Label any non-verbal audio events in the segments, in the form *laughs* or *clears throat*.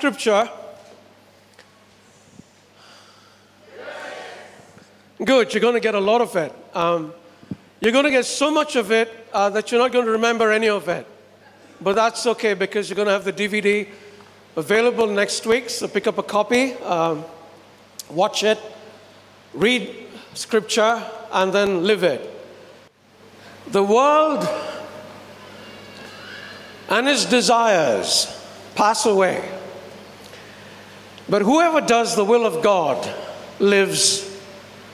scripture? Good, you're going to get a lot of it. Um, you're going to get so much of it uh, that you're not going to remember any of it. But that's okay because you're going to have the DVD available next week. So pick up a copy, um, watch it, read scripture, and then live it. The world and its desires pass away. But whoever does the will of God lives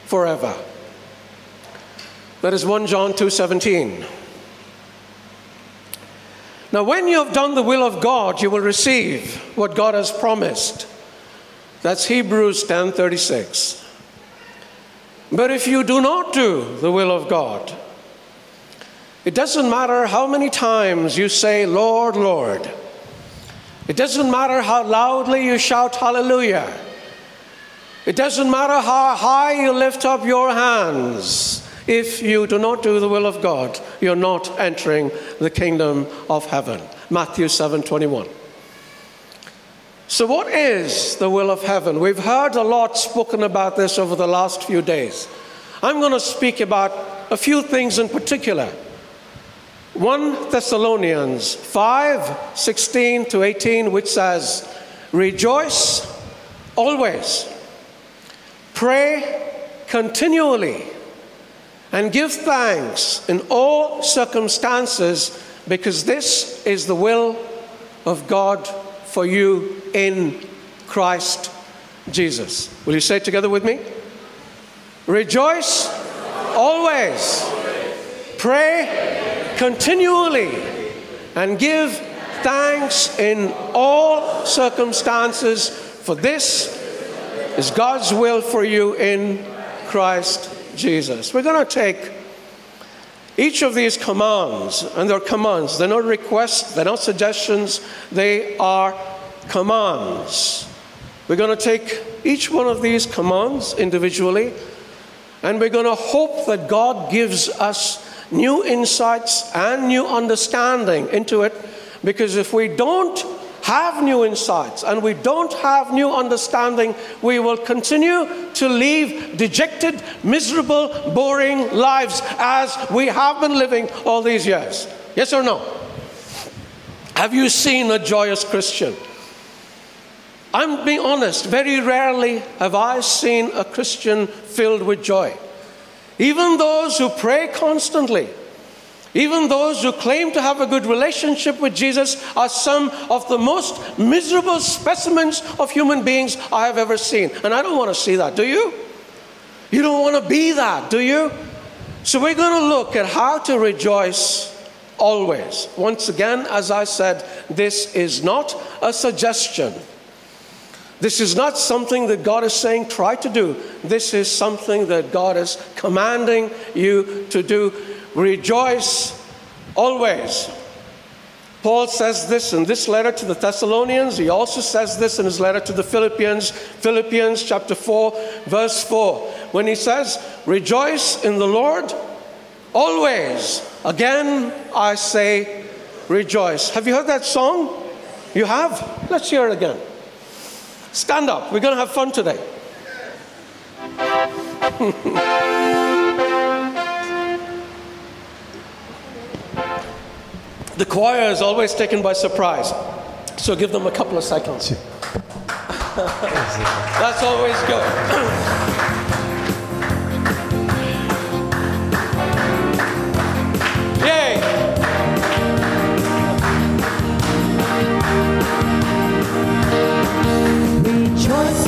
forever. That is 1 John 2:17. Now when you have done the will of God, you will receive what God has promised. That's Hebrews 10:36. But if you do not do the will of God, it doesn't matter how many times you say, Lord, Lord. It doesn't matter how loudly you shout hallelujah. It doesn't matter how high you lift up your hands. If you do not do the will of God, you're not entering the kingdom of heaven. Matthew 7 21. So, what is the will of heaven? We've heard a lot spoken about this over the last few days. I'm going to speak about a few things in particular. 1 Thessalonians 5 16 to 18, which says, Rejoice always, pray continually, and give thanks in all circumstances, because this is the will of God for you in Christ Jesus. Will you say it together with me? Rejoice always, pray continually, and give thanks in all circumstances, for this is God's will for you in Christ Jesus. We're going to take each of these commands, and they're commands, they're not requests, they're not suggestions, they are commands. We're going to take each one of these commands individually, and we're going to hope that God gives us new insights and new understanding into it, because if we don't have new insights and we don't have new understanding, we will continue to live dejected, miserable, boring lives as we have been living all these years. Yes or no? Have you seen a joyous Christian? I'm being honest, very rarely have I seen a Christian filled with joy. Even those who pray constantly, even those who claim to have a good relationship with Jesus are some of the most miserable specimens of human beings I have ever seen. And I don't want to see that, do you? You don't want to be that, do you? So we're going to look at how to rejoice always. Once again, as I said, this is not a suggestion. This is not something that God is saying, try to do. This is something that God is commanding you to do. Rejoice always. Paul says this in this letter to the Thessalonians. He also says this in his letter to the Philippians, Philippians chapter 4, verse 4, when he says, Rejoice in the Lord always. Again, I say, rejoice. Have you heard that song? You have? Let's hear it again. Stand up. We're going to have fun today. *laughs* the choir is always taken by surprise, so give them a couple of seconds. *laughs* That's always good. *clears throat* Rejoice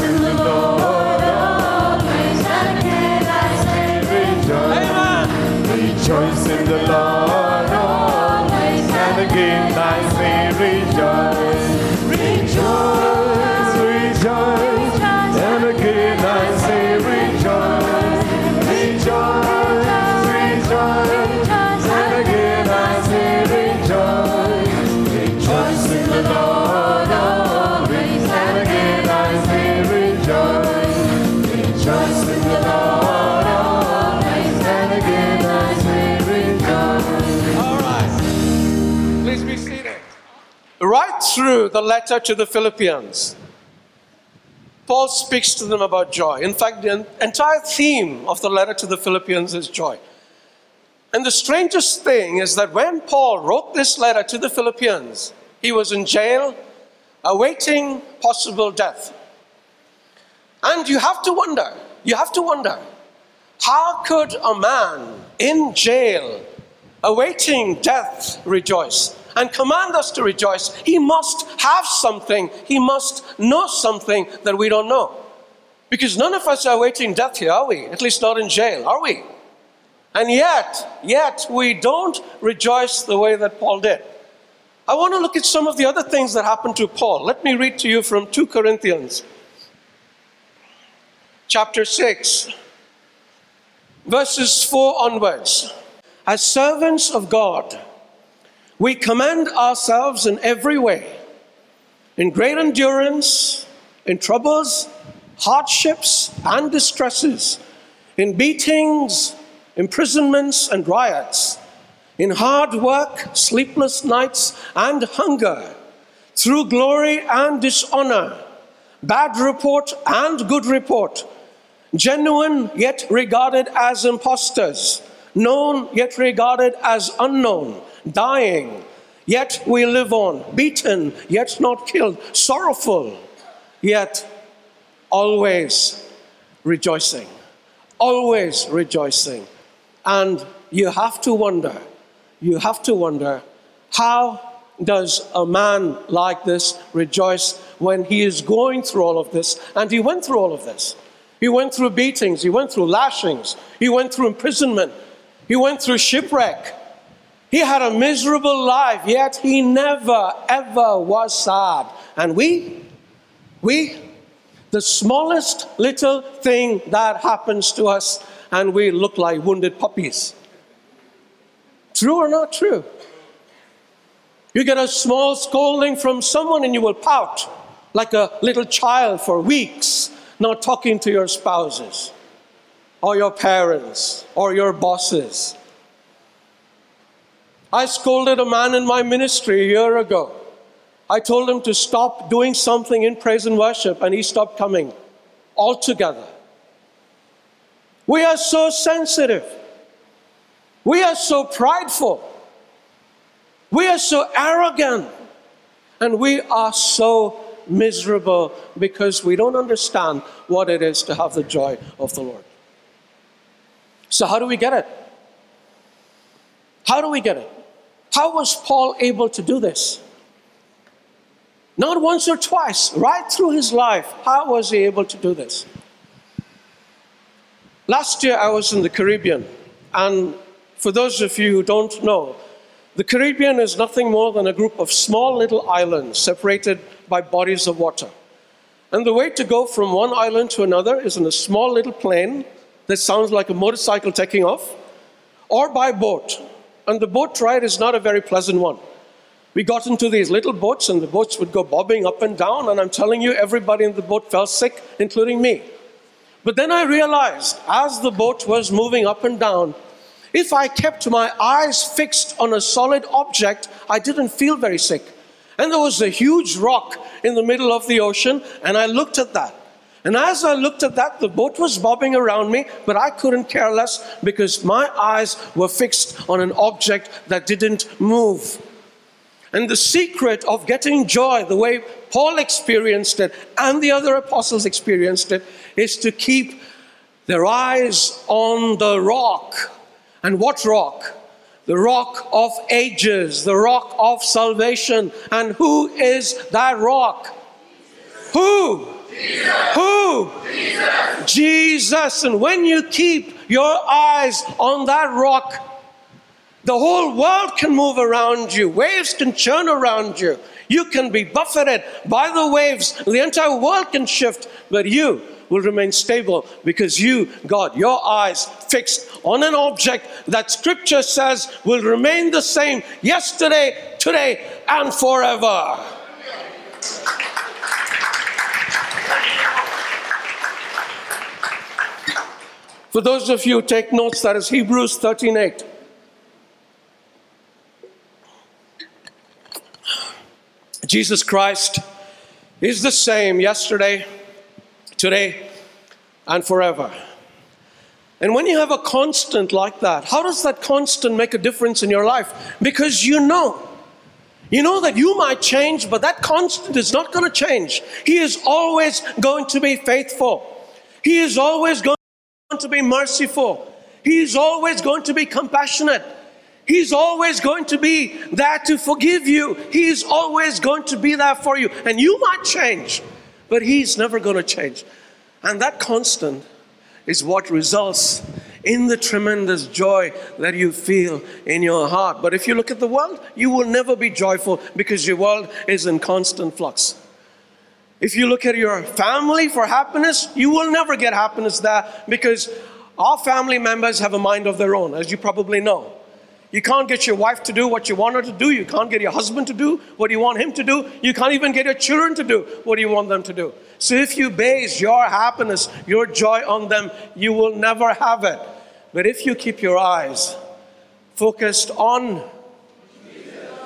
the letter to the Philippians, Paul speaks to them about joy. In fact, the entire theme of the letter to the Philippians is joy. And the strangest thing is that when Paul wrote this letter to the Philippians, he was in jail, awaiting possible death. And you have to wonder, you have to wonder, how could a man in jail, awaiting death, rejoice? And command us to rejoice. He must have something, he must know something that we don't know. Because none of us are awaiting death here, are we? At least not in jail, are we? And yet, yet we don't rejoice the way that Paul did. I want to look at some of the other things that happened to Paul. Let me read to you from 2 Corinthians chapter 6 verses 4 onwards. As servants of God, we commend ourselves in every way, in great endurance, in troubles, hardships, and distresses, in beatings, imprisonments, and riots, in hard work, sleepless nights, and hunger, through glory and dishonor, bad report and good report, genuine yet regarded as impostors, known yet regarded as unknown, dying yet we live on, beaten yet not killed, sorrowful yet always rejoicing, always rejoicing. And you have to wonder, you have to wonder, how does a man like this rejoice when he is going through all of this? And he went through all of this. He went through beatings, he went through lashings, he went through imprisonment, he went through shipwreck. He had a miserable life, yet he never, ever was sad. And we, we, the smallest little thing that happens to us, and we look like wounded puppies. True or not true? You get a small scolding from someone and you will pout like a little child for weeks, not talking to your spouses or your parents or your bosses. I scolded a man in my ministry a year ago. I told him to stop doing something in praise and worship, and he stopped coming altogether. We are so sensitive. We are so prideful. We are so arrogant. And we are so miserable because we don't understand what it is to have the joy of the Lord. So, how do we get it? How do we get it? How was Paul able to do this? Not once or twice, right through his life. How was he able to do this? Last year I was in the Caribbean, and for those of you who don't know, the Caribbean is nothing more than a group of small little islands separated by bodies of water. And the way to go from one island to another is in a small little plane that sounds like a motorcycle taking off, or by boat. And the boat ride is not a very pleasant one. We got into these little boats, and the boats would go bobbing up and down, and I'm telling you, everybody in the boat fell sick, including me. But then I realized as the boat was moving up and down, if I kept my eyes fixed on a solid object, I didn't feel very sick. And there was a huge rock in the middle of the ocean, and I looked at that. And as I looked at that, the boat was bobbing around me, but I couldn't care less because my eyes were fixed on an object that didn't move. And the secret of getting joy, the way Paul experienced it and the other apostles experienced it, is to keep their eyes on the rock. And what rock? The rock of ages, the rock of salvation. And who is that rock? Who? Who? Jesus. Jesus. And when you keep your eyes on that rock, the whole world can move around you. Waves can churn around you. You can be buffeted by the waves. The entire world can shift, but you will remain stable because you got your eyes fixed on an object that scripture says will remain the same yesterday, today, and forever. For those of you who take notes, that is Hebrews 13:8. Jesus Christ is the same yesterday, today, and forever. And when you have a constant like that, how does that constant make a difference in your life? Because you know. You know that you might change, but that constant is not going to change. He is always going to be faithful. He is always going to be merciful. He's always going to be compassionate. He's always going to be there to forgive you. He's always going to be there for you. And you might change, but He's never going to change. And that constant is what results in the tremendous joy that you feel in your heart. But if you look at the world, you will never be joyful because your world is in constant flux. If you look at your family for happiness, you will never get happiness there because our family members have a mind of their own, as you probably know. You can't get your wife to do what you want her to do. You can't get your husband to do what you want him to do. You can't even get your children to do what you want them to do. So if you base your happiness, your joy on them, you will never have it. But if you keep your eyes focused on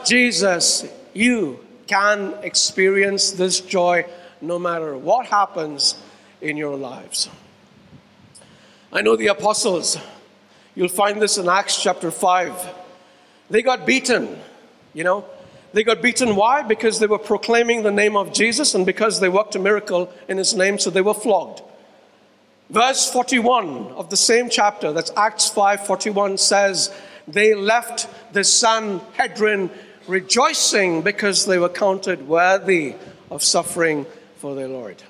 Jesus, you can experience this joy no matter what happens in your lives. I know the apostles You'll find this in Acts chapter 5. They got beaten, you know. They got beaten. Why? Because they were proclaiming the name of Jesus and because they worked a miracle in his name, so they were flogged. Verse 41 of the same chapter, that's Acts 5 41, says, They left the Sanhedrin rejoicing because they were counted worthy of suffering for their Lord.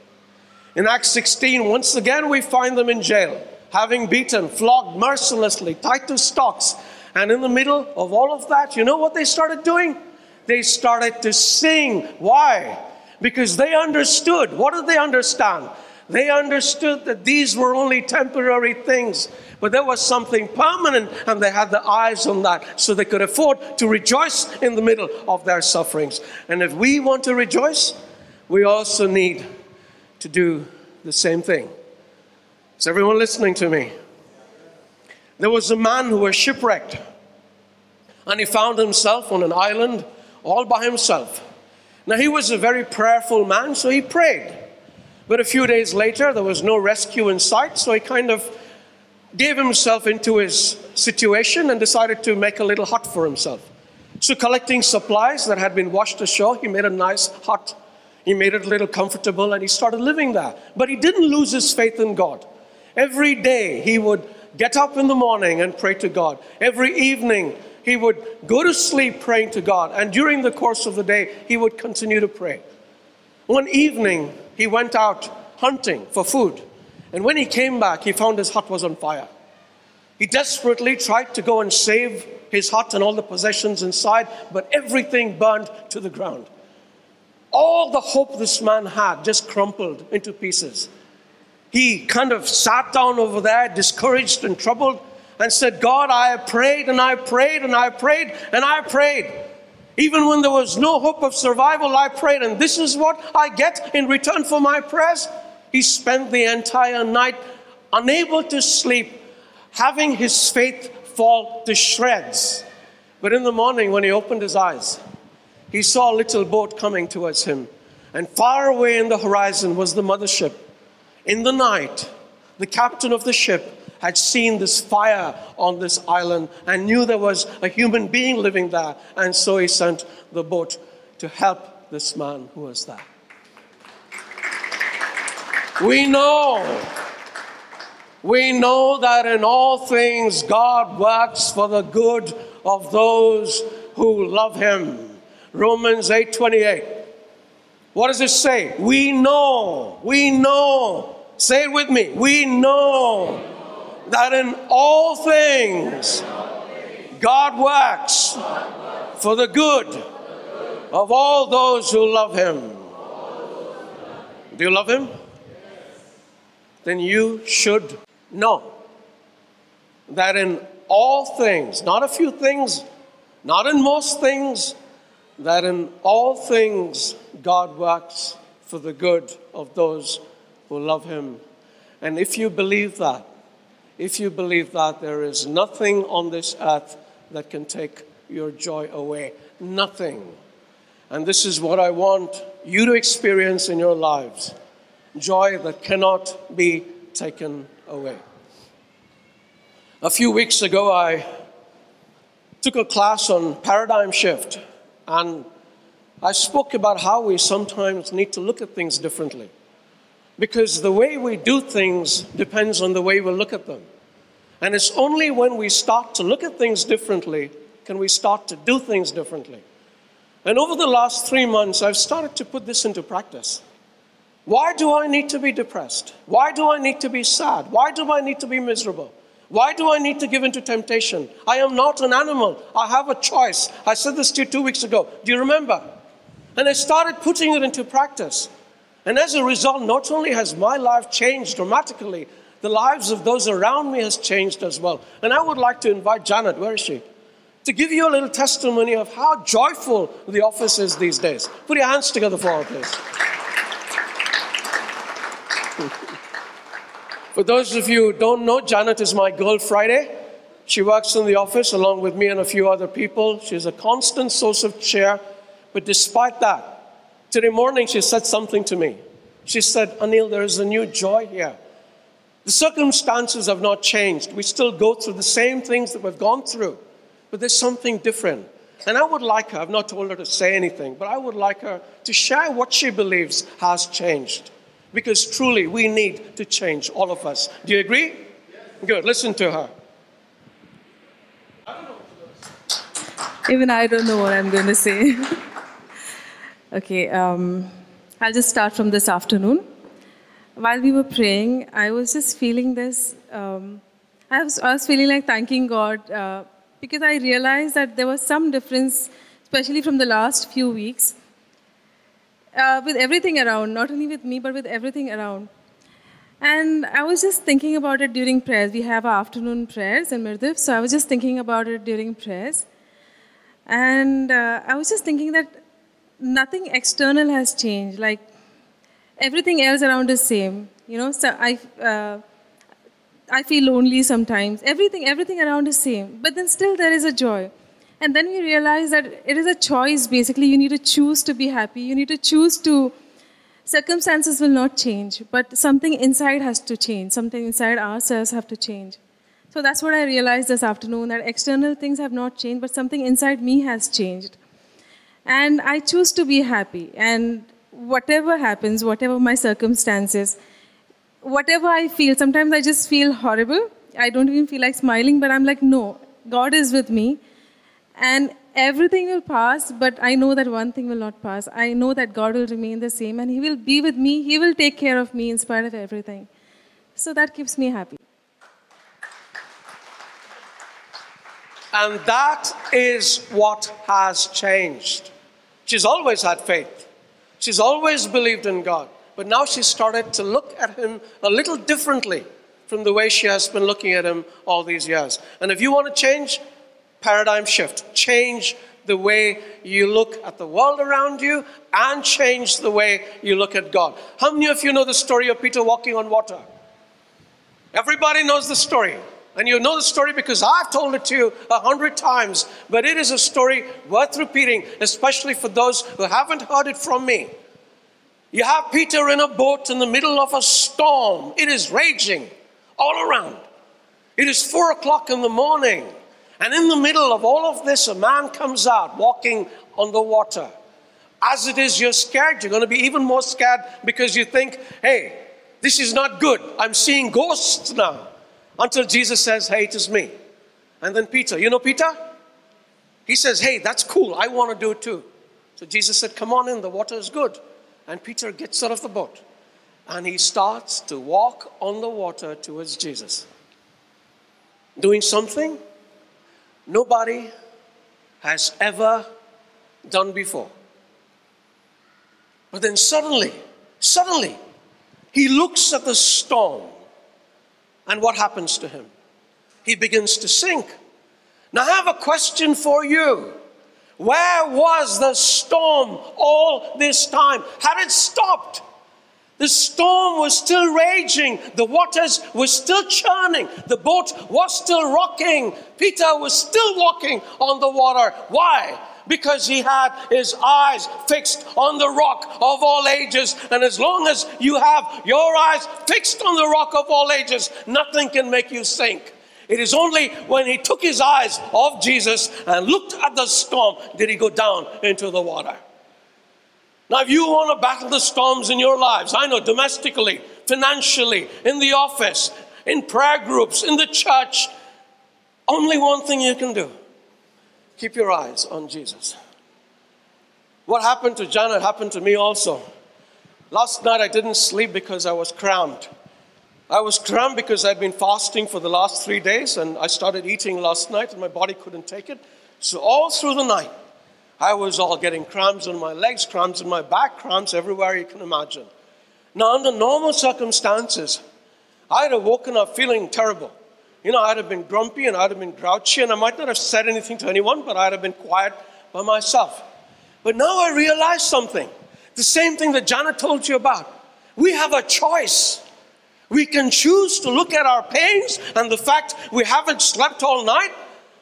In Acts 16, once again, we find them in jail having beaten, flogged mercilessly, tied to stocks. And in the middle of all of that, you know what they started doing? They started to sing. Why? Because they understood. What did they understand? They understood that these were only temporary things, but there was something permanent, and they had their eyes on that so they could afford to rejoice in the middle of their sufferings. And if we want to rejoice, we also need to do the same thing. Is everyone listening to me? There was a man who was shipwrecked, and he found himself on an island all by himself. Now, he was a very prayerful man, so he prayed. But a few days later, there was no rescue in sight, so he kind of gave himself into his situation and decided to make a little hut for himself. So, collecting supplies that had been washed ashore, he made a nice hut. He made it a little comfortable and he started living there. But he didn't lose his faith in God. Every day he would get up in the morning and pray to God. Every evening he would go to sleep praying to God. And during the course of the day, he would continue to pray. One evening, he went out hunting for food. And when he came back, he found his hut was on fire. He desperately tried to go and save his hut and all the possessions inside, but everything burned to the ground. All the hope this man had just crumpled into pieces he kind of sat down over there, discouraged and troubled, and said, God, I prayed and I prayed and I prayed and I prayed. Even when there was no hope of survival, I prayed, and this is what I get in return for my prayers. He spent the entire night unable to sleep, having his faith fall to shreds. But in the morning, when he opened his eyes, he saw a little boat coming towards him. And far away in the horizon was the mothership. In the night, the captain of the ship had seen this fire on this island and knew there was a human being living there. And so he sent the boat to help this man who was there. We know, we know that in all things God works for the good of those who love him. Romans 8 28. What does it say? We know, we know. Say it with me. We know that in all things God works for the good of all those who love Him. Do you love Him? Then you should know that in all things, not a few things, not in most things, that in all things God works for the good of those who love Him. And if you believe that, if you believe that, there is nothing on this earth that can take your joy away. Nothing. And this is what I want you to experience in your lives joy that cannot be taken away. A few weeks ago, I took a class on paradigm shift, and I spoke about how we sometimes need to look at things differently. Because the way we do things depends on the way we look at them. And it's only when we start to look at things differently can we start to do things differently. And over the last three months, I've started to put this into practice. Why do I need to be depressed? Why do I need to be sad? Why do I need to be miserable? Why do I need to give into temptation? I am not an animal. I have a choice. I said this to you two weeks ago. Do you remember? And I started putting it into practice. And as a result, not only has my life changed dramatically, the lives of those around me has changed as well. And I would like to invite Janet, where is she? To give you a little testimony of how joyful the office is these days. Put your hands together for her, please. For those of you who don't know, Janet is my girl Friday. She works in the office along with me and a few other people. She's a constant source of cheer. But despite that, today morning she said something to me. She said, Anil, there is a new joy here. The circumstances have not changed. We still go through the same things that we've gone through, but there's something different. And I would like her, I've not told her to say anything, but I would like her to share what she believes has changed. Because truly, we need to change, all of us. Do you agree? Good, listen to her. Even I don't know what I'm going to say. *laughs* okay, um, I'll just start from this afternoon. While we were praying, I was just feeling this. Um, I, was, I was feeling like thanking God uh, because I realized that there was some difference, especially from the last few weeks, uh, with everything around, not only with me, but with everything around. And I was just thinking about it during prayers. We have afternoon prayers in Mirdiv, so I was just thinking about it during prayers. And uh, I was just thinking that nothing external has changed. Like everything else around is same. You know, so I, uh, I feel lonely sometimes. Everything, everything around is same. But then still there is a joy. And then we realize that it is a choice. Basically, you need to choose to be happy. You need to choose to. Circumstances will not change, but something inside has to change. Something inside ourselves have to change. So that's what I realized this afternoon that external things have not changed, but something inside me has changed. And I choose to be happy. And whatever happens, whatever my circumstances, whatever I feel, sometimes I just feel horrible. I don't even feel like smiling, but I'm like, no, God is with me. And everything will pass, but I know that one thing will not pass. I know that God will remain the same and He will be with me. He will take care of me in spite of everything. So that keeps me happy. And that is what has changed. She's always had faith. She's always believed in God. But now she started to look at him a little differently from the way she has been looking at him all these years. And if you want to change, paradigm shift. Change the way you look at the world around you and change the way you look at God. How many of you know the story of Peter walking on water? Everybody knows the story. And you know the story because I've told it to you a hundred times, but it is a story worth repeating, especially for those who haven't heard it from me. You have Peter in a boat in the middle of a storm. It is raging all around. It is four o'clock in the morning. And in the middle of all of this, a man comes out walking on the water. As it is, you're scared. You're going to be even more scared because you think, hey, this is not good. I'm seeing ghosts now. Until Jesus says, hey, it is me. And then Peter, you know Peter? He says, hey, that's cool. I want to do it too. So Jesus said, come on in. The water is good. And Peter gets out of the boat and he starts to walk on the water towards Jesus. Doing something nobody has ever done before. But then suddenly, suddenly, he looks at the storm, and what happens to him? He begins to sink. Now, I have a question for you. Where was the storm all this time? Had it stopped? The storm was still raging. The waters were still churning. The boat was still rocking. Peter was still walking on the water. Why? Because he had his eyes fixed on the rock of all ages. And as long as you have your eyes fixed on the rock of all ages, nothing can make you sink. It is only when he took his eyes off Jesus and looked at the storm did he go down into the water. Now, if you want to battle the storms in your lives, I know domestically, financially, in the office, in prayer groups, in the church, only one thing you can do keep your eyes on Jesus. What happened to Janet happened to me also. Last night I didn't sleep because I was cramped. I was cramped because I'd been fasting for the last three days and I started eating last night and my body couldn't take it. So, all through the night, I was all getting cramps on my legs, cramps in my back, cramps everywhere you can imagine. Now, under normal circumstances, I'd have woken up feeling terrible. You know, I'd have been grumpy and I'd have been grouchy and I might not have said anything to anyone, but I'd have been quiet by myself. But now I realize something the same thing that Janet told you about. We have a choice. We can choose to look at our pains and the fact we haven't slept all night,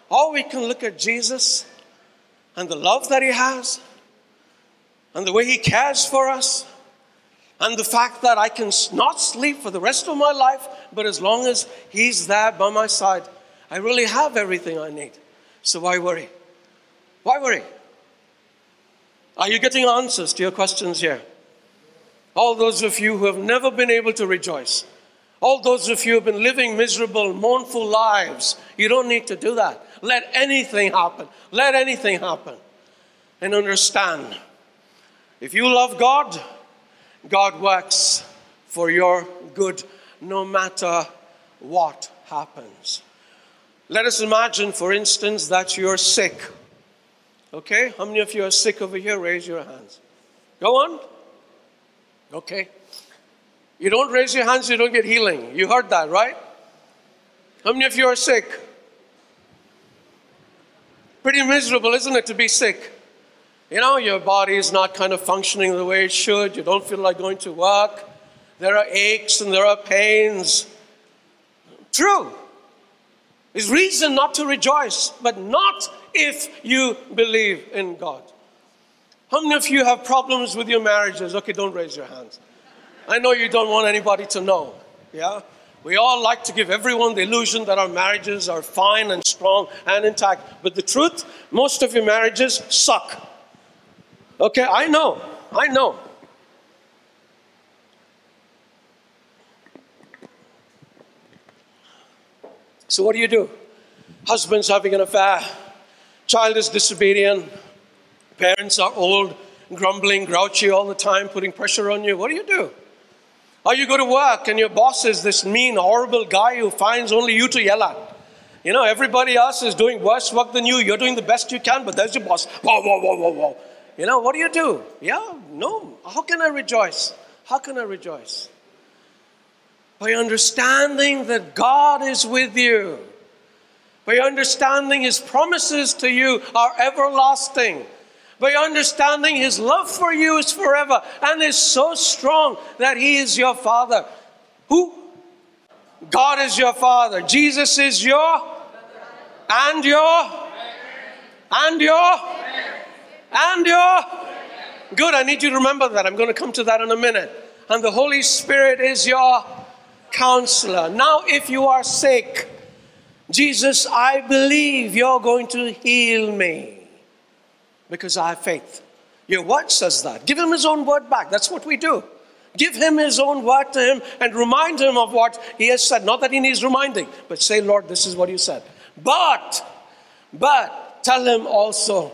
or we can look at Jesus and the love that He has and the way He cares for us and the fact that I can not sleep for the rest of my life, but as long as He's there by my side, I really have everything I need. So why worry? Why worry? Are you getting answers to your questions here? All those of you who have never been able to rejoice, all those of you who have been living miserable, mournful lives, you don't need to do that. Let anything happen. Let anything happen. And understand if you love God, God works for your good no matter what happens. Let us imagine, for instance, that you're sick. Okay? How many of you are sick over here? Raise your hands. Go on. Okay. You don't raise your hands, you don't get healing. You heard that, right? How many of you are sick? Pretty miserable, isn't it, to be sick? You know, your body is not kind of functioning the way it should. You don't feel like going to work. There are aches and there are pains. True. There's reason not to rejoice, but not if you believe in God. How many of you have problems with your marriages? Okay, don't raise your hands. I know you don't want anybody to know. Yeah? We all like to give everyone the illusion that our marriages are fine and strong and intact. But the truth, most of your marriages suck. Okay, I know. I know. So, what do you do? Husband's having an affair, child is disobedient, parents are old, grumbling, grouchy all the time, putting pressure on you. What do you do? Or you go to work and your boss is this mean, horrible guy who finds only you to yell at. You know, everybody else is doing worse work than you. You're doing the best you can, but there's your boss. Whoa, whoa, whoa, whoa, whoa. You know, what do you do? Yeah, no. How can I rejoice? How can I rejoice? By understanding that God is with you, by understanding His promises to you are everlasting, by understanding His love for you is forever and is so strong that He is your Father. Who? God is your Father. Jesus is your and your and your and your good. I need you to remember that. I'm going to come to that in a minute. And the Holy Spirit is your counselor. Now, if you are sick, Jesus, I believe you're going to heal me because I have faith. Your word says that. Give him his own word back. That's what we do. Give him his own word to him and remind him of what he has said. Not that he needs reminding, but say, Lord, this is what you said. But, but tell him also,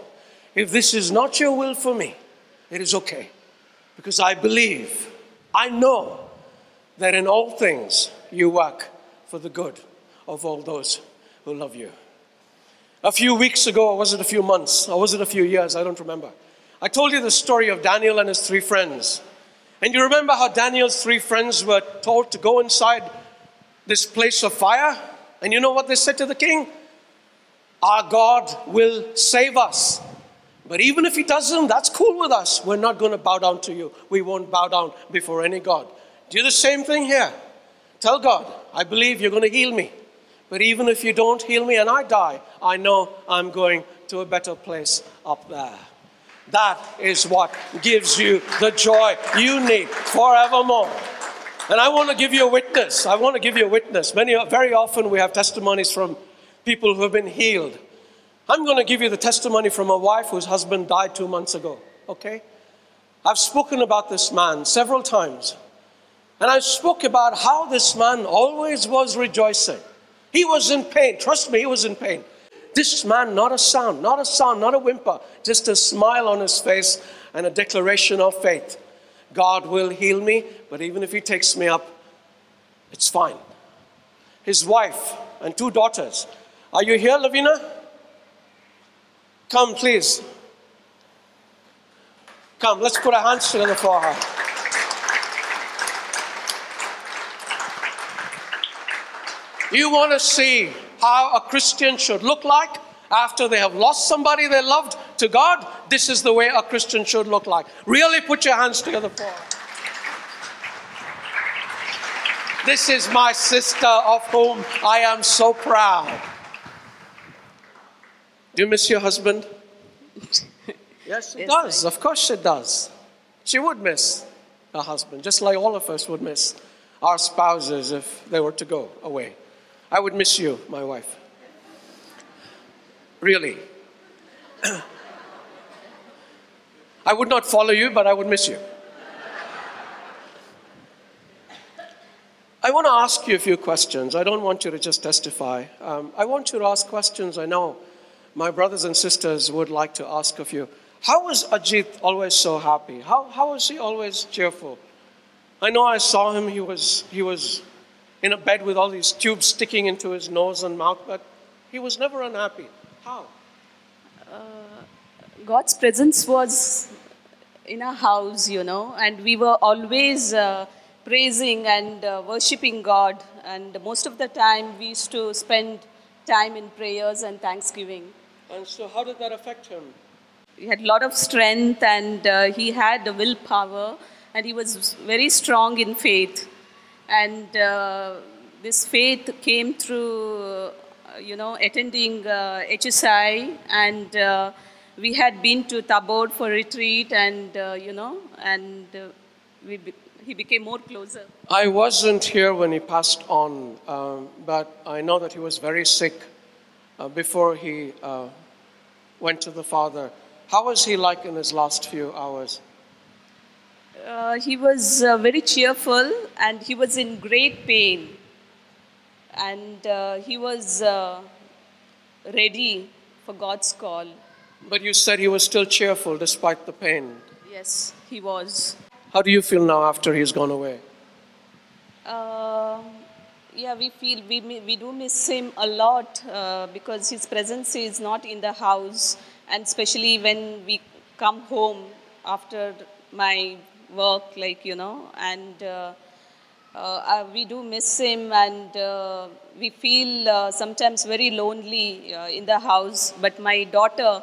if this is not your will for me, it is okay. Because I believe, I know that in all things you work for the good of all those who love you. A few weeks ago, or was it a few months, or was it a few years? I don't remember. I told you the story of Daniel and his three friends. And you remember how Daniel's three friends were told to go inside this place of fire? And you know what they said to the king? Our God will save us. But even if he doesn't, that's cool with us. We're not going to bow down to you. We won't bow down before any God. Do the same thing here. Tell God, I believe you're going to heal me. But even if you don't heal me and I die, I know I'm going to a better place up there. That is what gives you the joy you need forevermore. And I want to give you a witness. I want to give you a witness. Many, very often we have testimonies from people who have been healed. I'm going to give you the testimony from a wife whose husband died two months ago. Okay? I've spoken about this man several times. And I spoke about how this man always was rejoicing. He was in pain. Trust me, he was in pain. This man, not a sound, not a sound, not a whimper, just a smile on his face and a declaration of faith. God will heal me, but even if he takes me up, it's fine. His wife and two daughters. Are you here, Lavina? Come, please. Come, let's put our hands together for her. You want to see how a Christian should look like after they have lost somebody they loved to God? This is the way a Christian should look like. Really put your hands together for her. This is my sister of whom I am so proud. Do you miss your husband? *laughs* Yes, she Yes, does. Of course, she does. She would miss her husband, just like all of us would miss our spouses if they were to go away. I would miss you, my wife. Really. I would not follow you, but I would miss you. I want to ask you a few questions. I don't want you to just testify. Um, I want you to ask questions I know my brothers and sisters would like to ask of you. How was Ajit always so happy? How, how was he always cheerful? I know I saw him, he was, he was in a bed with all these tubes sticking into his nose and mouth, but he was never unhappy. How? God's presence was in our house, you know, and we were always uh, praising and uh, worshiping God. And most of the time, we used to spend time in prayers and thanksgiving. And so, how did that affect him? He had a lot of strength and uh, he had the willpower, and he was very strong in faith. And uh, this faith came through, uh, you know, attending HSI, and uh, we had been to Tabor for retreat, and you know, and we be- he became more closer. I wasn't here when he passed on, um, but I know that he was very sick uh, before he uh, went to the Father. How was he like in his last few hours? Uh, he was uh, very cheerful and he was in great pain. And uh, he was uh, ready for God's call. But you said he was still cheerful despite the pain. Yes, he was. How do you feel now after he's gone away? Uh, yeah, we feel we, we do miss him a lot uh, because his presence is not in the house, and especially when we come home after my work, like you know, and uh, uh, uh, we do miss him, and uh, we feel uh, sometimes very lonely uh, in the house. But my daughter,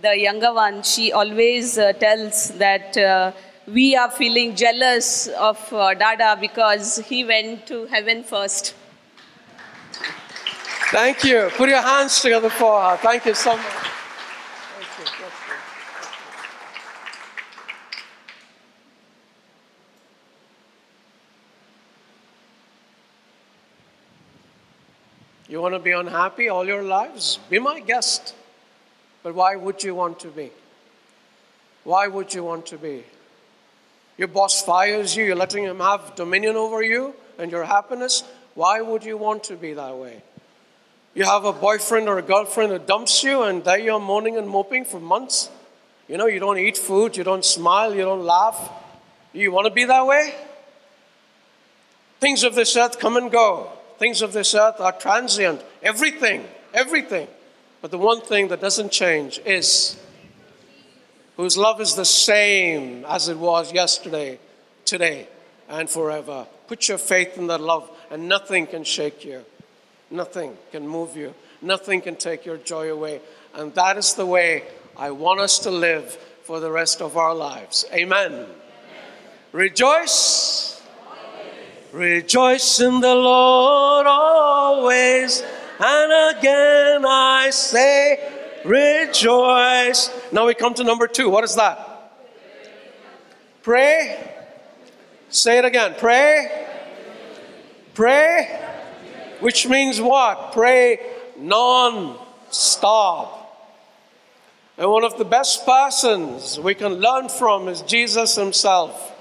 the younger one, she always tells that. We are feeling jealous of Dada because he went to heaven first. Thank you. Put your hands together for her. Thank you so much. Thank you. Bless you. You want to be unhappy all your lives? Be my guest. But why would you want to be? Why would you want to be? Your boss fires you, you're letting him have dominion over you and your happiness. Why would you want to be that way? You have a boyfriend or a girlfriend who dumps you, and there you're moaning and moping for months. You know, you don't eat food, you don't smile, you don't laugh. You want to be that way? Things of this earth come and go. Things of this earth are transient. Everything, everything. But the one thing that doesn't change is whose love is the same as it was yesterday, today, and forever. Put your faith in that love, and nothing can shake you. Nothing can move you. Nothing can take your joy away. And that is the way I want us to live for the rest of our lives. Amen. Rejoice. Rejoice in the Lord always. And again I say, rejoice. Now we come to number two. What is that? Pray. Say it again. Pray. Pray. Which means what? Pray non stop. And one of the best persons we can learn from is Jesus himself.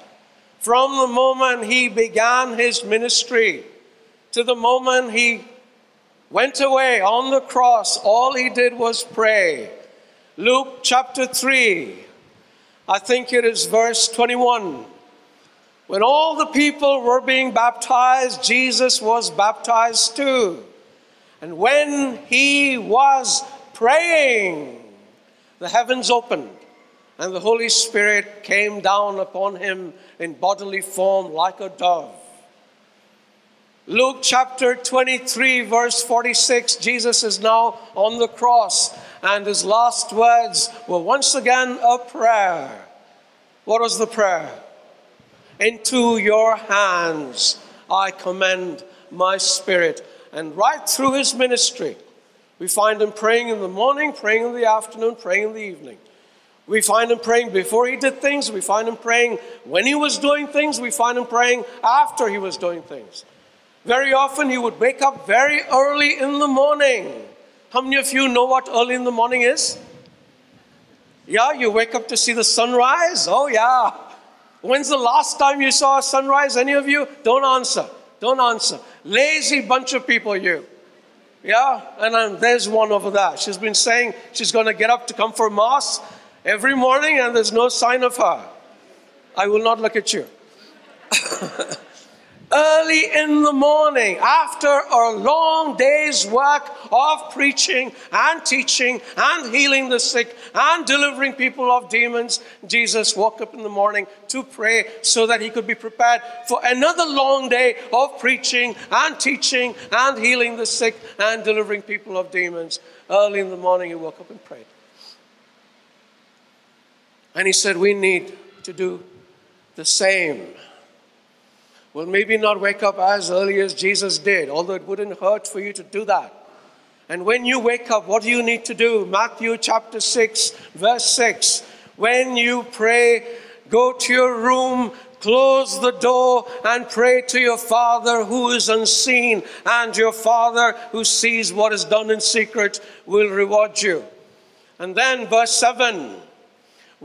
From the moment he began his ministry to the moment he went away on the cross, all he did was pray. Luke chapter 3, I think it is verse 21. When all the people were being baptized, Jesus was baptized too. And when he was praying, the heavens opened and the Holy Spirit came down upon him in bodily form like a dove. Luke chapter 23, verse 46, Jesus is now on the cross, and his last words were once again a prayer. What was the prayer? Into your hands I commend my spirit. And right through his ministry, we find him praying in the morning, praying in the afternoon, praying in the evening. We find him praying before he did things. We find him praying when he was doing things. We find him praying after he was doing things. Very often he would wake up very early in the morning. How many of you know what early in the morning is? Yeah, you wake up to see the sunrise? Oh, yeah. When's the last time you saw a sunrise? Any of you? Don't answer. Don't answer. Lazy bunch of people, you. Yeah, and um, there's one over there. She's been saying she's going to get up to come for Mass every morning, and there's no sign of her. I will not look at you. *laughs* Early in the morning, after a long day's work of preaching and teaching and healing the sick and delivering people of demons, Jesus woke up in the morning to pray so that he could be prepared for another long day of preaching and teaching and healing the sick and delivering people of demons. Early in the morning, he woke up and prayed. And he said, We need to do the same. Well, maybe not wake up as early as Jesus did, although it wouldn't hurt for you to do that. And when you wake up, what do you need to do? Matthew chapter 6, verse 6. When you pray, go to your room, close the door, and pray to your Father who is unseen, and your Father who sees what is done in secret will reward you. And then, verse 7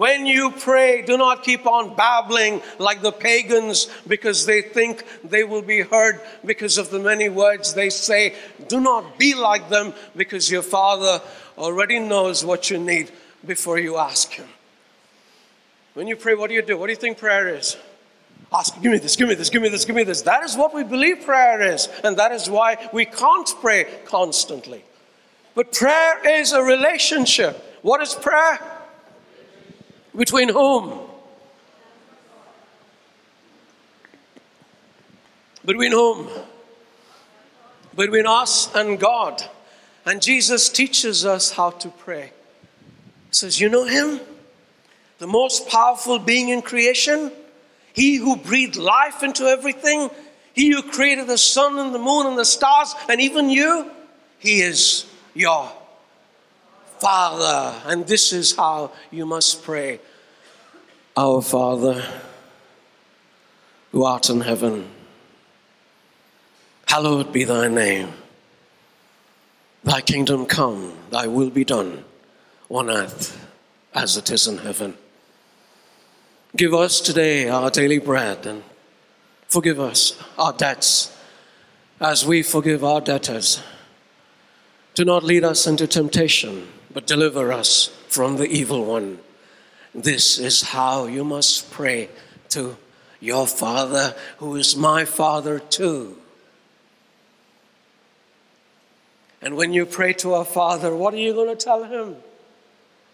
when you pray, do not keep on babbling like the pagans because they think they will be heard because of the many words they say. Do not be like them because your Father already knows what you need before you ask Him. When you pray, what do you do? What do you think prayer is? Ask, give me this, give me this, give me this, give me this. That is what we believe prayer is, and that is why we can't pray constantly. But prayer is a relationship. What is prayer? Between whom? Between whom? Between us and God. And Jesus teaches us how to pray. He says, You know him? The most powerful being in creation? He who breathed life into everything? He who created the sun and the moon and the stars and even you? He is your Father. And this is how you must pray Our Father, who art in heaven, hallowed be thy name. Thy kingdom come, thy will be done on earth as it is in heaven. Give us today our daily bread and forgive us our debts as we forgive our debtors. Do not lead us into temptation, but deliver us from the evil one. This is how you must pray to your Father, who is my Father too. And when you pray to our Father, what are you going to tell Him?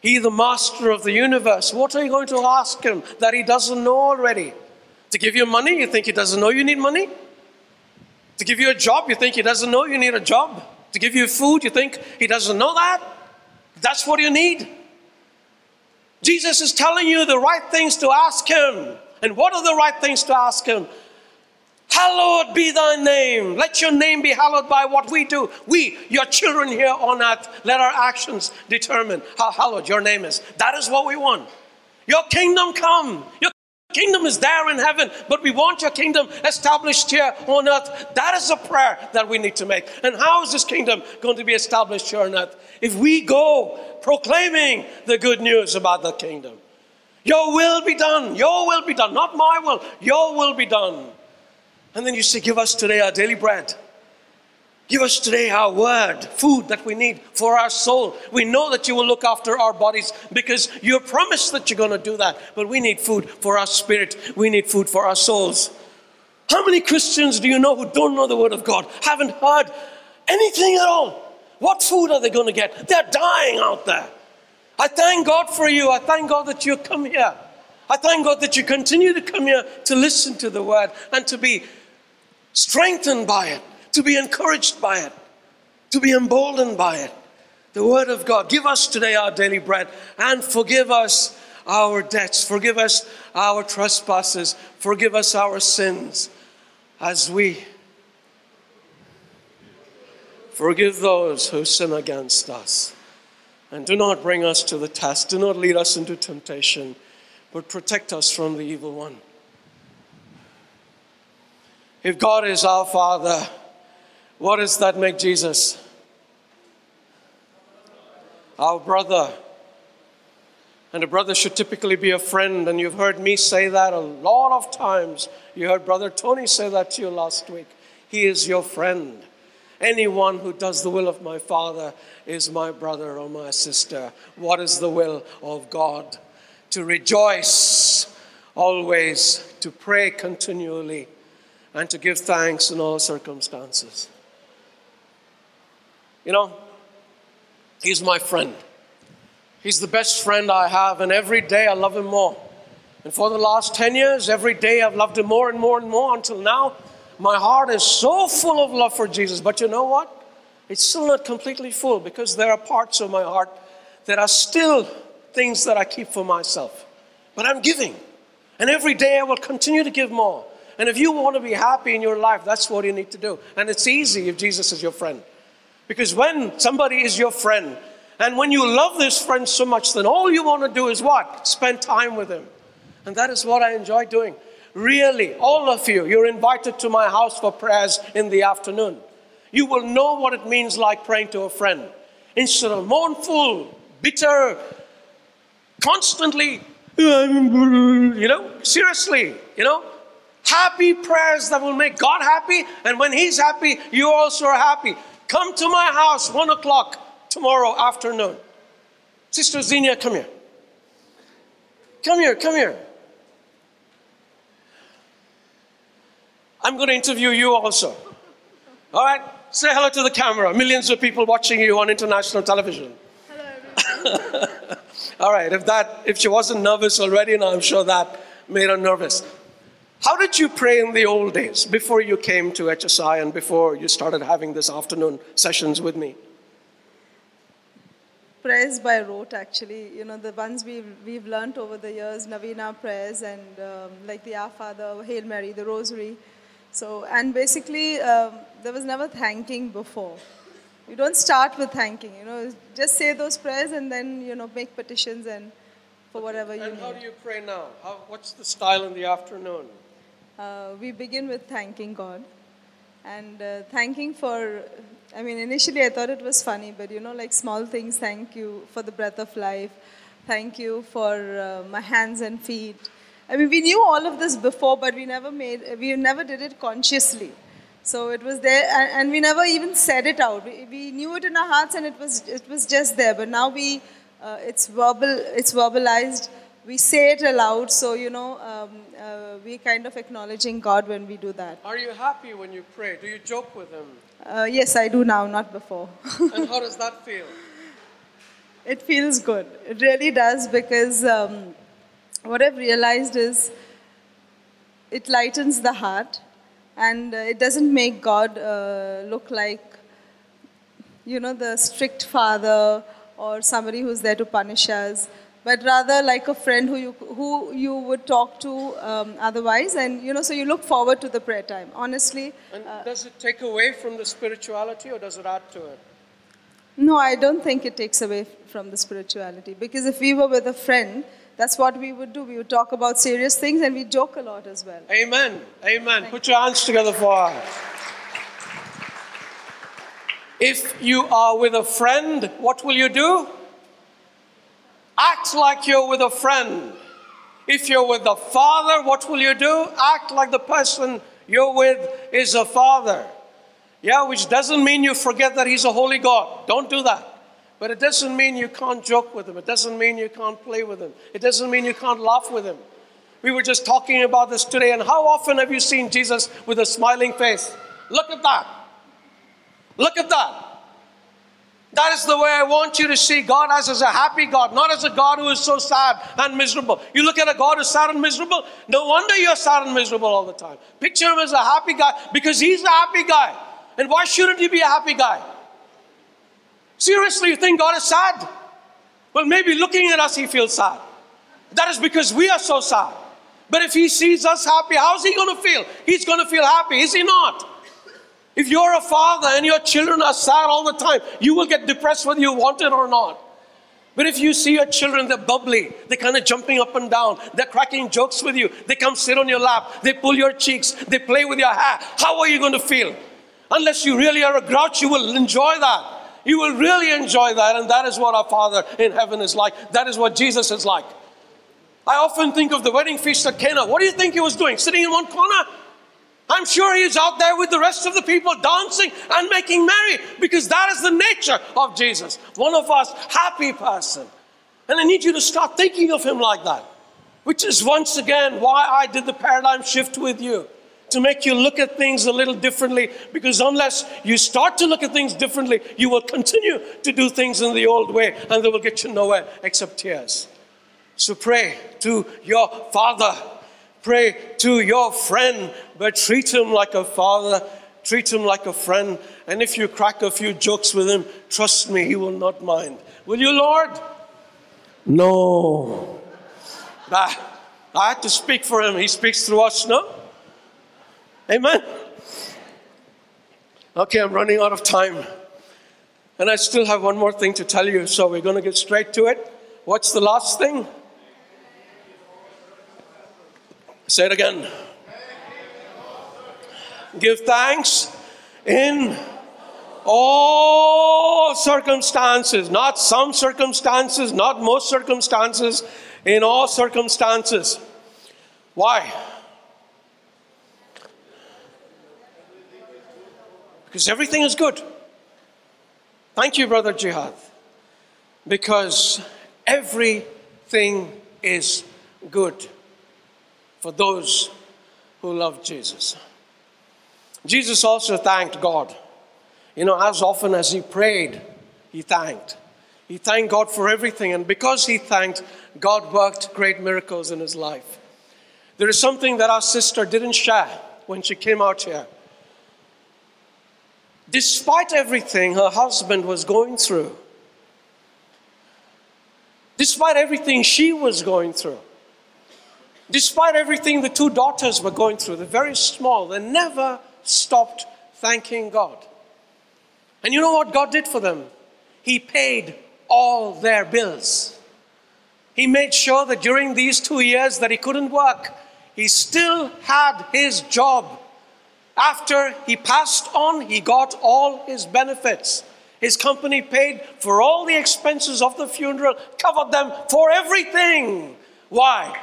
He, the master of the universe, what are you going to ask Him that He doesn't know already? To give you money, you think He doesn't know you need money? To give you a job, you think He doesn't know you need a job? To give you food, you think He doesn't know that? That's what you need. Jesus is telling you the right things to ask Him. And what are the right things to ask Him? Hallowed be thy name. Let your name be hallowed by what we do. We, your children here on earth, let our actions determine how hallowed your name is. That is what we want. Your kingdom come. Your kingdom is there in heaven, but we want your kingdom established here on earth. That is a prayer that we need to make. And how is this kingdom going to be established here on earth? If we go proclaiming the good news about the kingdom. Your will be done. Your will be done. Not my will. Your will be done. And then you say, Give us today our daily bread. Give us today our word, food that we need for our soul. We know that you will look after our bodies because you have promised that you're going to do that. But we need food for our spirit, we need food for our souls. How many Christians do you know who don't know the word of God, haven't heard anything at all? What food are they going to get? They're dying out there. I thank God for you. I thank God that you come here. I thank God that you continue to come here to listen to the word and to be strengthened by it, to be encouraged by it, to be emboldened by it. The word of God. Give us today our daily bread and forgive us our debts. Forgive us our trespasses. Forgive us our sins as we forgive those who sin against us. And do not bring us to the test. Do not lead us into temptation, but protect us from the evil one. If God is our Father, what does that make Jesus? Our brother. And a brother should typically be a friend, and you've heard me say that a lot of times. You heard Brother Tony say that to you last week. He is your friend. Anyone who does the will of my Father is my brother or my sister. What is the will of God? To rejoice always, to pray continually, and to give thanks in all circumstances. You know, He's my friend. He's the best friend I have, and every day I love Him more. And for the last 10 years, every day I've loved Him more and more and more until now. My heart is so full of love for Jesus. But you know what? It's still not completely full because there are parts of my heart that are still things that I keep for myself. But I'm giving. And every day I will continue to give more. And if you want to be happy in your life, that's what you need to do. And it's easy if Jesus is your friend. Because when somebody is your friend, and when you love this friend so much, then all you want to do is what? Spend time with him. And that is what I enjoy doing. Really, all of you, you're invited to my house for prayers in the afternoon. You will know what it means like praying to a friend. Instead of mournful, bitter, constantly, you know, seriously, you know, happy prayers that will make God happy. And when He's happy, you also are happy. Come to my house, one o'clock tomorrow afternoon. Sister Xenia, come here. Come here, come here. I'm going to interview you also. All right? Say hello to the camera. Millions of people watching you on international television. Hello, *laughs* All right, if that if she wasn't nervous already, now I'm sure that made her nervous. How did you pray in the old days before you came to HSI and before you started having this afternoon sessions with me? prayers by rote actually you know the ones we've, we've learned over the years novena prayers and um, like the our father hail mary the rosary so and basically um, there was never thanking before you don't start with thanking you know just say those prayers and then you know make petitions and for whatever you And how do you pray now? How, what's the style in the afternoon? Uh, we begin with thanking God and uh, thanking for. I mean, initially I thought it was funny, but you know, like small things. Thank you for the breath of life. Thank you for uh, my hands and feet. I mean, we knew all of this before, but we never made. We never did it consciously. So it was there, and, we never even said it out. We, we knew it in our hearts, and it was it was just there. But now we, uh, it's verbal. It's verbalized we say it aloud so you know um, uh, we kind of acknowledging god when we do that Are you happy when you pray? Do you joke with him? uh, yes i do now not before *laughs* And how does that feel? it feels good it really does because um, what i've realized is it lightens the heart and uh, it doesn't make god uh, look like you know the strict father or somebody who's there to punish us but rather like a friend who you, who you would talk to um, otherwise. And, you know, so you look forward to the prayer time. Honestly, And does it take away from the spirituality or does it add to it? no, I don't think it takes away from the spirituality. Because if we were with a friend, that's what we would do. We would talk about serious things and we joke a lot as well. Amen. Amen. Put your hands together for us. If you are with a friend, what will you do? Act like you're with a friend. If you're with the father, what will you do? Act like the person you're with is a father. Yeah, which doesn't mean you forget that he's a holy God. Don't do that. But it doesn't mean you can't joke with him. It doesn't mean you can't play with him. It doesn't mean you can't laugh with him. We were just talking about this today, and how often have you seen Jesus with a smiling face? Look at that. Look at that. That is the way I want you to see God as, as a happy God, not as a God who is so sad and miserable. You look at a God who's sad and miserable, no wonder you're sad and miserable all the time. Picture him as a happy guy because he's a happy guy. And why shouldn't he be a happy guy? Seriously, you think God is sad? Well, maybe looking at us, he feels sad. That is because we are so sad. But if he sees us happy, how's he going to feel? He's going to feel happy, is he not? If you're a father and your children are sad all the time, you will get depressed whether you want it or not. But if you see your children, they're bubbly, they're kind of jumping up and down, they're cracking jokes with you, they come sit on your lap, they pull your cheeks, they play with your hair, how are you going to feel? Unless you really are a grouch, you will enjoy that. You will really enjoy that, and that is what our Father in heaven is like. That is what Jesus is like. I often think of the wedding feast at Cana. What do you think he was doing? Sitting in one corner? I'm sure he was out there with the rest of the people dancing and making merry because that is the nature of Jesus. One of us, happy person. And I need you to start thinking of him like that, which is once again why I did the paradigm shift with you to make you look at things a little differently because unless you start to look at things differently, you will continue to do things in the old way and they will get you nowhere except tears. So pray to your father Pray to your friend, but treat him like a father, treat him like a friend. And if you crack a few jokes with him, trust me, he will not mind. Will you, Lord? No. I, I had to speak for him. He speaks through us, no? Amen. Okay, I'm running out of time. And I still have one more thing to tell you, so we're going to get straight to it. What's the last thing? Say it again. Give thanks in all circumstances, not some circumstances, not most circumstances, in all circumstances. Why? Because everything is good. Thank you, Brother Jihad. Because everything is good for those who love Jesus. Jesus also thanked God. You know, as often as he prayed, he thanked. He thanked God for everything, and because he thanked, God worked great miracles in his life. There is something that our sister didn't share when she came out here. Despite everything her husband was going through, despite everything she was going through, Despite everything the two daughters were going through, they're very small, they never stopped thanking God. And you know what God did for them? He paid all their bills. He made sure that during these two years that he couldn't work, he still had his job. After he passed on, he got all his benefits. His company paid for all the expenses of the funeral, covered them for everything. Why?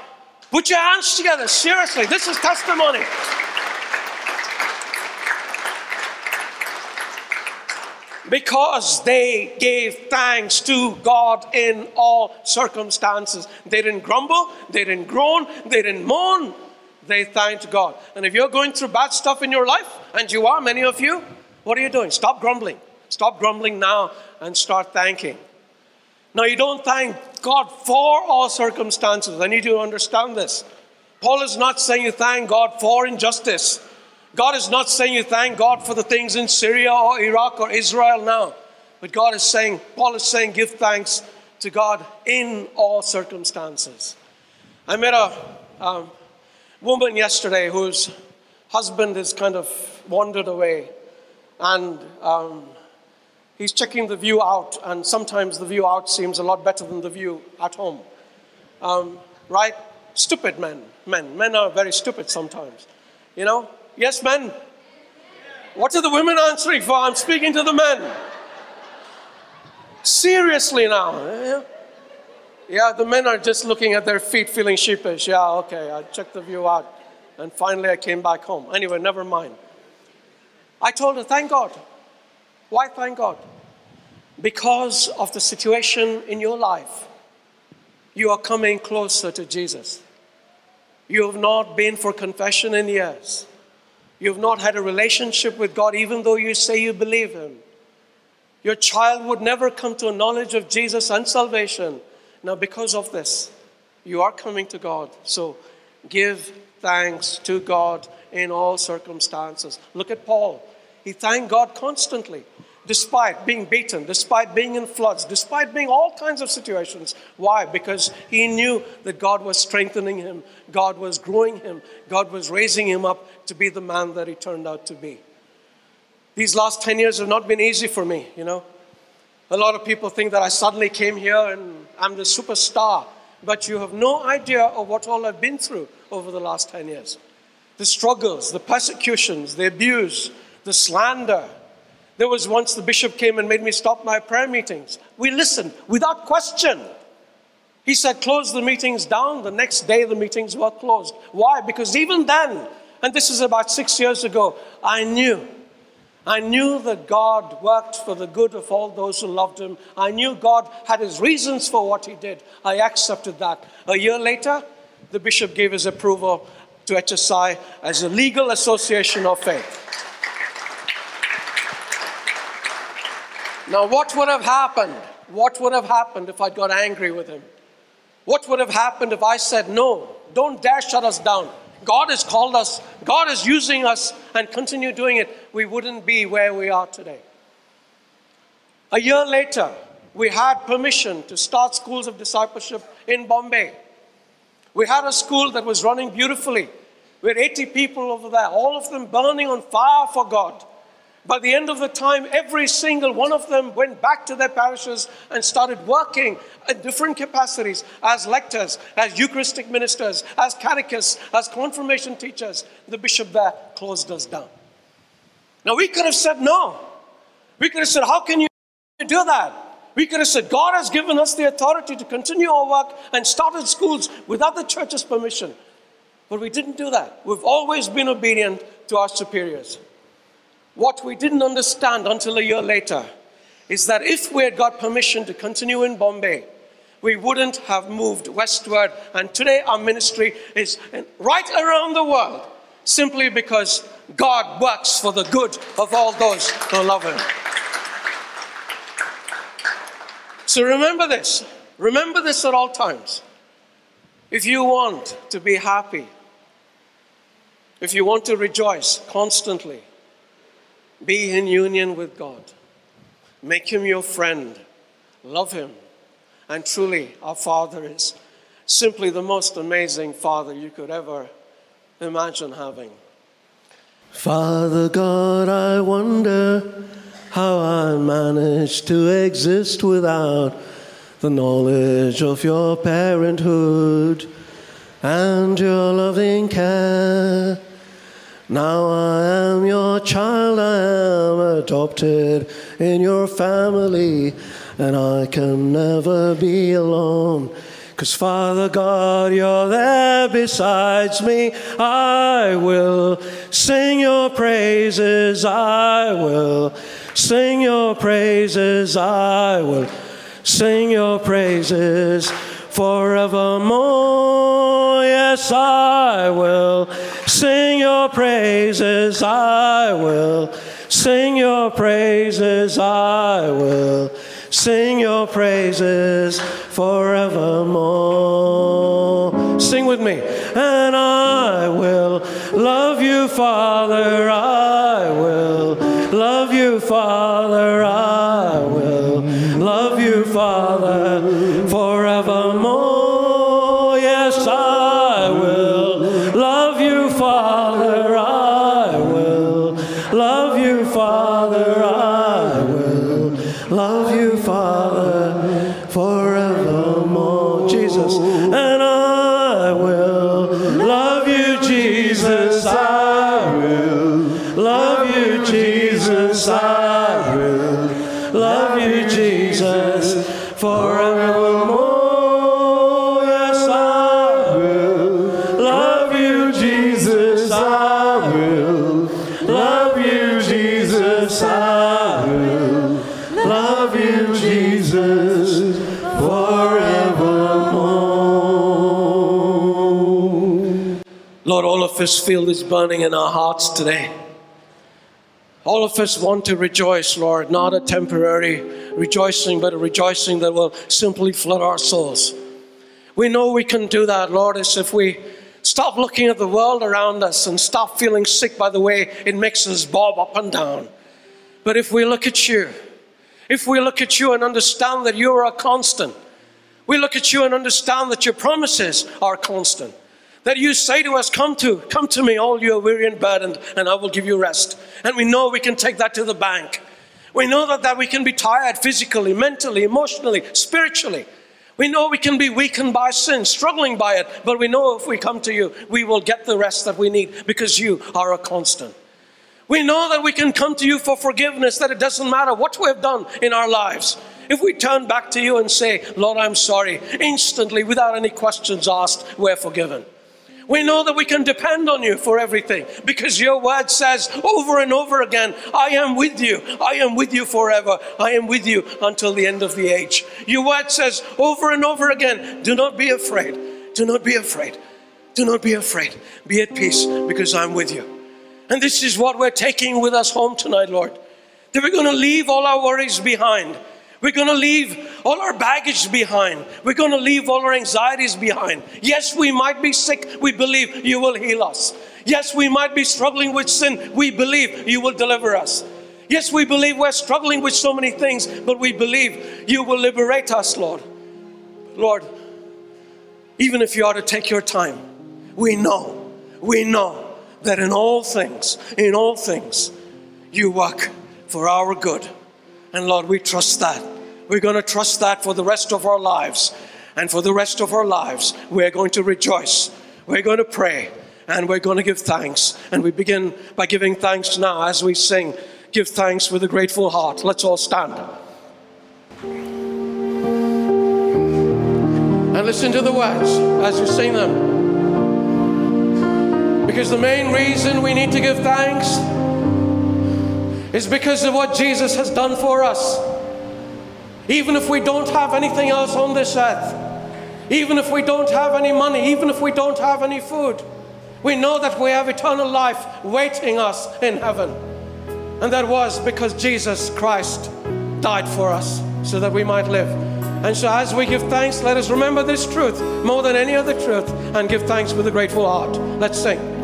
Put your hands together. Seriously, this is testimony. Because they gave thanks to God in all circumstances. They didn't grumble, they didn't groan, they didn't moan. They thanked God. And if you're going through bad stuff in your life, and you are, many of you, what are you doing? Stop grumbling. Stop grumbling now and start thanking. Now, you don't thank God for all circumstances. I need you to understand this. Paul is not saying you thank God for injustice. God is not saying you thank God for the things in Syria or Iraq or Israel now. But God is saying, Paul is saying, give thanks to God in all circumstances. I met a um, woman yesterday whose husband has kind of wandered away, and um, he's checking the view out, and sometimes the view out seems a lot better than the view at home. Um, right? Stupid men. Men. Men are very stupid sometimes. You know? Yes, men? What are the women answering for? I'm speaking to the men. Seriously now. Yeah, the men are just looking at their feet, feeling sheepish. Yeah, okay, I checked the view out. And finally, I came back home. Anyway, never mind. I told her, thank God. Why thank God? Because of the situation in your life, you are coming closer to Jesus. You have not been for confession in years. You have not had a relationship with God, even though you say you believe Him. Your child would never come to a knowledge of Jesus and salvation. Now, because of this, you are coming to God. So give thanks to God in all circumstances. Look at Paul. He thanked God constantly, despite being beaten, despite being in floods, despite being all kinds of situations. Why? Because he knew that God was strengthening him, God was growing him, God was raising him up to be the man that he turned out to be. These last 10 years have not been easy for me, you know. A lot of people think that I suddenly came here and I'm the superstar, but you have no idea of what all I've been through over the last 10 years. The struggles, the persecutions, the abuse, the slander. There was once the bishop came and made me stop my prayer meetings. We listened without question. He said, close the meetings down. The next day, the meetings were closed. Why? Because even then, and this is about six years ago, I knew I knew that God worked for the good of all those who loved Him. I knew God had His reasons for what He did. I accepted that. A year later, the bishop gave his approval to HSI as a legal association of faith. Now, what would have happened? What would have happened if I'd got angry with him? What would have happened if I said, No, don't dare shut us down? God has called us, God is using us, and continue doing it. We wouldn't be where we are today. A year later, we had permission to start schools of discipleship in Bombay. We had a school that was running beautifully. We had 80 people over there, all of them burning on fire for God. By the end of the time, every single one of them went back to their parishes and started working in different capacities as lectors, as Eucharistic ministers, as catechists, as confirmation teachers. The bishop there closed us down. Now, we could have said no. We could have said, How can you do that? We could have said, God has given us the authority to continue our work and started schools without the church's permission. But we didn't do that. We've always been obedient to our superiors. What we didn't understand until a year later is that if we had got permission to continue in Bombay, we wouldn't have moved westward. And today our ministry is right around the world simply because God works for the good of all those who love Him. So remember this. Remember this at all times. If you want to be happy, if you want to rejoice constantly, be in union with God. Make Him your friend. Love Him. And truly, our Father is simply the most amazing Father you could ever imagine having. Father God, I wonder how I managed to exist without the knowledge of your parenthood and your loving care. Now I am your child, I am adopted in your family, and I can never be alone. Cause Father God, you're there besides me. I will sing your praises, I will sing your praises, I will sing your praises forevermore. Yes, I will sing your praises, I will sing your praises, I will sing your praises forevermore. Sing with me. And I will love you, Father, I will love you, Father, I Lord, all of us feel this burning in our hearts today. All of us want to rejoice, Lord, not a temporary rejoicing, but a rejoicing that will simply flood our souls. We know we can do that, Lord, as if we stop looking at the world around us and stop feeling sick by the way it makes us bob up and down. But if we look at you, if we look at you and understand that you are a constant, we look at you and understand that your promises are constant. That you say to us, Come to, come to me, all you are weary and burdened, and I will give you rest. And we know we can take that to the bank. We know that, that we can be tired physically, mentally, emotionally, spiritually. We know we can be weakened by sin, struggling by it, but we know if we come to you, we will get the rest that we need because you are a constant. We know that we can come to you for forgiveness, that it doesn't matter what we have done in our lives. If we turn back to you and say, Lord, I'm sorry, instantly, without any questions asked, we're forgiven. We know that we can depend on you for everything because your word says over and over again, I am with you. I am with you forever. I am with you until the end of the age. Your word says over and over again, do not be afraid. Do not be afraid. Do not be afraid. Be at peace because I'm with you. And this is what we're taking with us home tonight, Lord. That we're going to leave all our worries behind. We're going to leave all our baggage behind. We're going to leave all our anxieties behind. Yes, we might be sick. We believe you will heal us. Yes, we might be struggling with sin. We believe you will deliver us. Yes, we believe we're struggling with so many things, but we believe you will liberate us, Lord. Lord, even if you are to take your time, we know, we know that in all things, in all things, you work for our good. And Lord, we trust that. We're going to trust that for the rest of our lives. And for the rest of our lives, we're going to rejoice. We're going to pray. And we're going to give thanks. And we begin by giving thanks now as we sing. Give thanks with a grateful heart. Let's all stand. And listen to the words as you sing them. Because the main reason we need to give thanks is because of what Jesus has done for us. Even if we don't have anything else on this earth, even if we don't have any money, even if we don't have any food, we know that we have eternal life waiting us in heaven. And that was because Jesus Christ died for us so that we might live. And so, as we give thanks, let us remember this truth more than any other truth and give thanks with a grateful heart. Let's sing.